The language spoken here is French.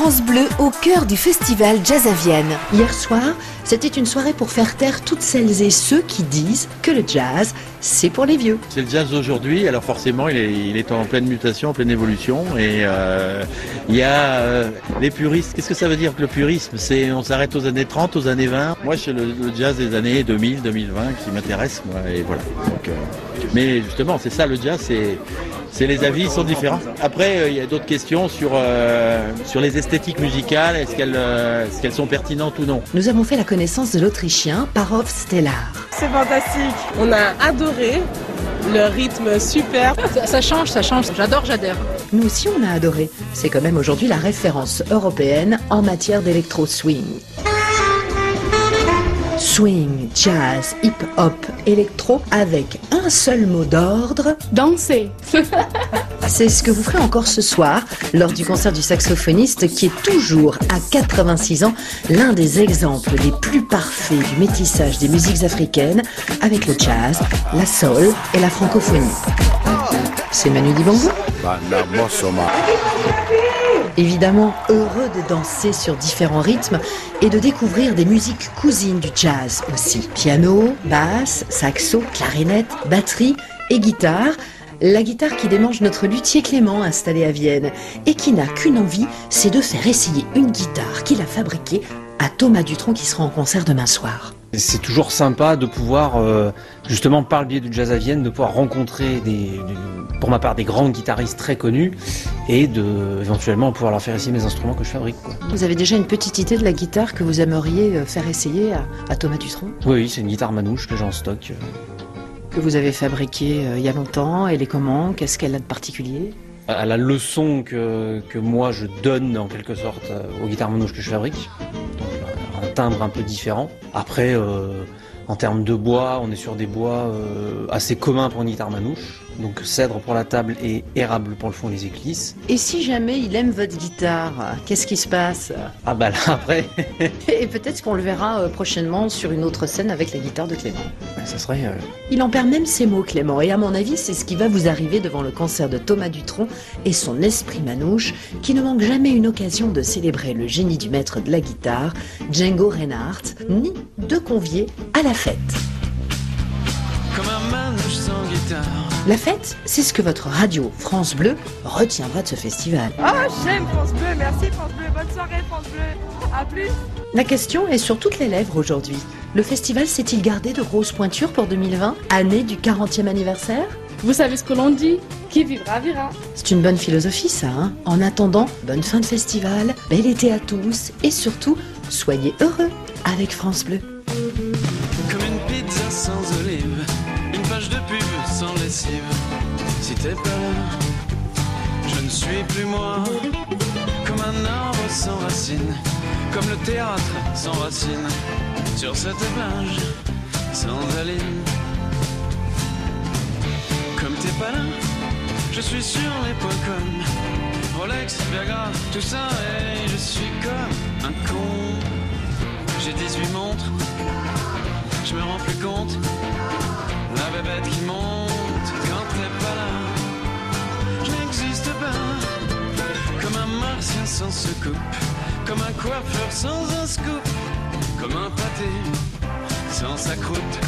France Bleu au cœur du festival Jazz à Vienne. Hier soir, c'était une soirée pour faire taire toutes celles et ceux qui disent que le jazz, c'est pour les vieux. C'est le jazz d'aujourd'hui, alors forcément il est, il est, en pleine mutation, en pleine évolution. Et euh, il y a euh, les puristes. Qu'est-ce que ça veut dire que le purisme? C'est on s'arrête aux années 30, aux années 20. Moi c'est le, le, jazz des années 2000, 2020 qui m'intéresse. Et voilà. Donc, euh, mais justement, c'est ça le jazz, c'est c'est les avis sont différents. Après, euh, il y a d'autres questions sur, euh, sur les esthétiques musicales, est-ce qu'elles euh, est qu'elles sont pertinentes ou non? Nous avons fait la connaissance de l'Autrichien Parov Stellar. C'est fantastique, on a adoré. Le rythme super. Ça, ça change, ça change. J'adore, j'adhère. Nous aussi, on a adoré. C'est quand même aujourd'hui la référence européenne en matière d'électro-swing. Swing, jazz, hip-hop, électro, avec un seul mot d'ordre. Danser. C'est ce que vous ferez encore ce soir lors du concert du saxophoniste qui est toujours à 86 ans l'un des exemples les plus parfaits du métissage des musiques africaines avec le jazz, la soul et la francophonie. C'est Manu Dibango? Évidemment, heureux de danser sur différents rythmes et de découvrir des musiques cousines du jazz aussi. Piano, basse, saxo, clarinette, batterie et guitare. La guitare qui démange notre luthier Clément installé à Vienne et qui n'a qu'une envie, c'est de faire essayer une guitare qu'il a fabriquée à Thomas Dutronc qui sera en concert demain soir. C'est toujours sympa de pouvoir, euh, justement par le biais du jazz à Vienne, de pouvoir rencontrer, des, pour ma part, des grands guitaristes très connus et de éventuellement pouvoir leur faire essayer mes instruments que je fabrique. Quoi. Vous avez déjà une petite idée de la guitare que vous aimeriez euh, faire essayer à, à Thomas Dutronc? Oui, c'est une guitare manouche que j'ai en stock. Que vous avez fabriquée euh, il y a longtemps, elle est comment? Qu'est-ce qu'elle a de particulier? À la leçon que, que moi je donne en quelque sorte aux guitares manouches que je fabrique. Un timbre un peu différent. Après, euh, en termes de bois, on est sur des bois euh, assez communs pour une guitare manouche. Donc cèdre pour la table et érable pour le fond des éclisses. Et si jamais il aime votre guitare, qu'est-ce qui se passe? Ah bah là après Et peut-être qu'on le verra euh, prochainement sur une autre scène avec la guitare de Clément. Ça serait... Euh... Il en perd même ses mots Clément, et à mon avis c'est ce qui va vous arriver devant le concert de Thomas Dutronc et son esprit manouche, qui ne manque jamais une occasion de célébrer le génie du maître de la guitare, Django Reinhardt, ni de convier à la fête. La fête, c'est ce que votre radio France Bleu retiendra de ce festival. Oh, j'aime France Bleu, merci France Bleu, bonne soirée France Bleu, à plus. La question est sur toutes les lèvres aujourd'hui. Le festival s'est-il gardé de grosses pointures pour 2020, année du 40e anniversaire? Vous savez ce que l'on dit Qui vivra, verra. C'est une bonne philosophie ça, hein? En attendant, bonne fin de festival, bel été à tous et surtout, soyez heureux avec France Bleu. Comme une pizza sans olive, Si t'es pas là, je ne suis plus moi. Comme un arbre sans racines, comme le théâtre sans racines. Sur cette plage sans aline. Comme t'es pas là, je suis sur les points com. Rolex, Viagra, tout ça, et je suis comme un con. J'ai 18 montres, je me rends plus compte. Sans secoupe. Comme un coiffeur sans un scoop. Comme un pâté sans sa croûte.